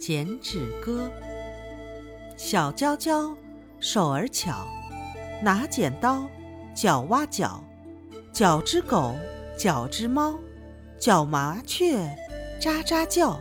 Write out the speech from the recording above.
剪纸歌，小娇娇，手儿巧，拿剪刀，脚挖脚，脚只狗，脚只猫，脚麻雀，喳喳叫。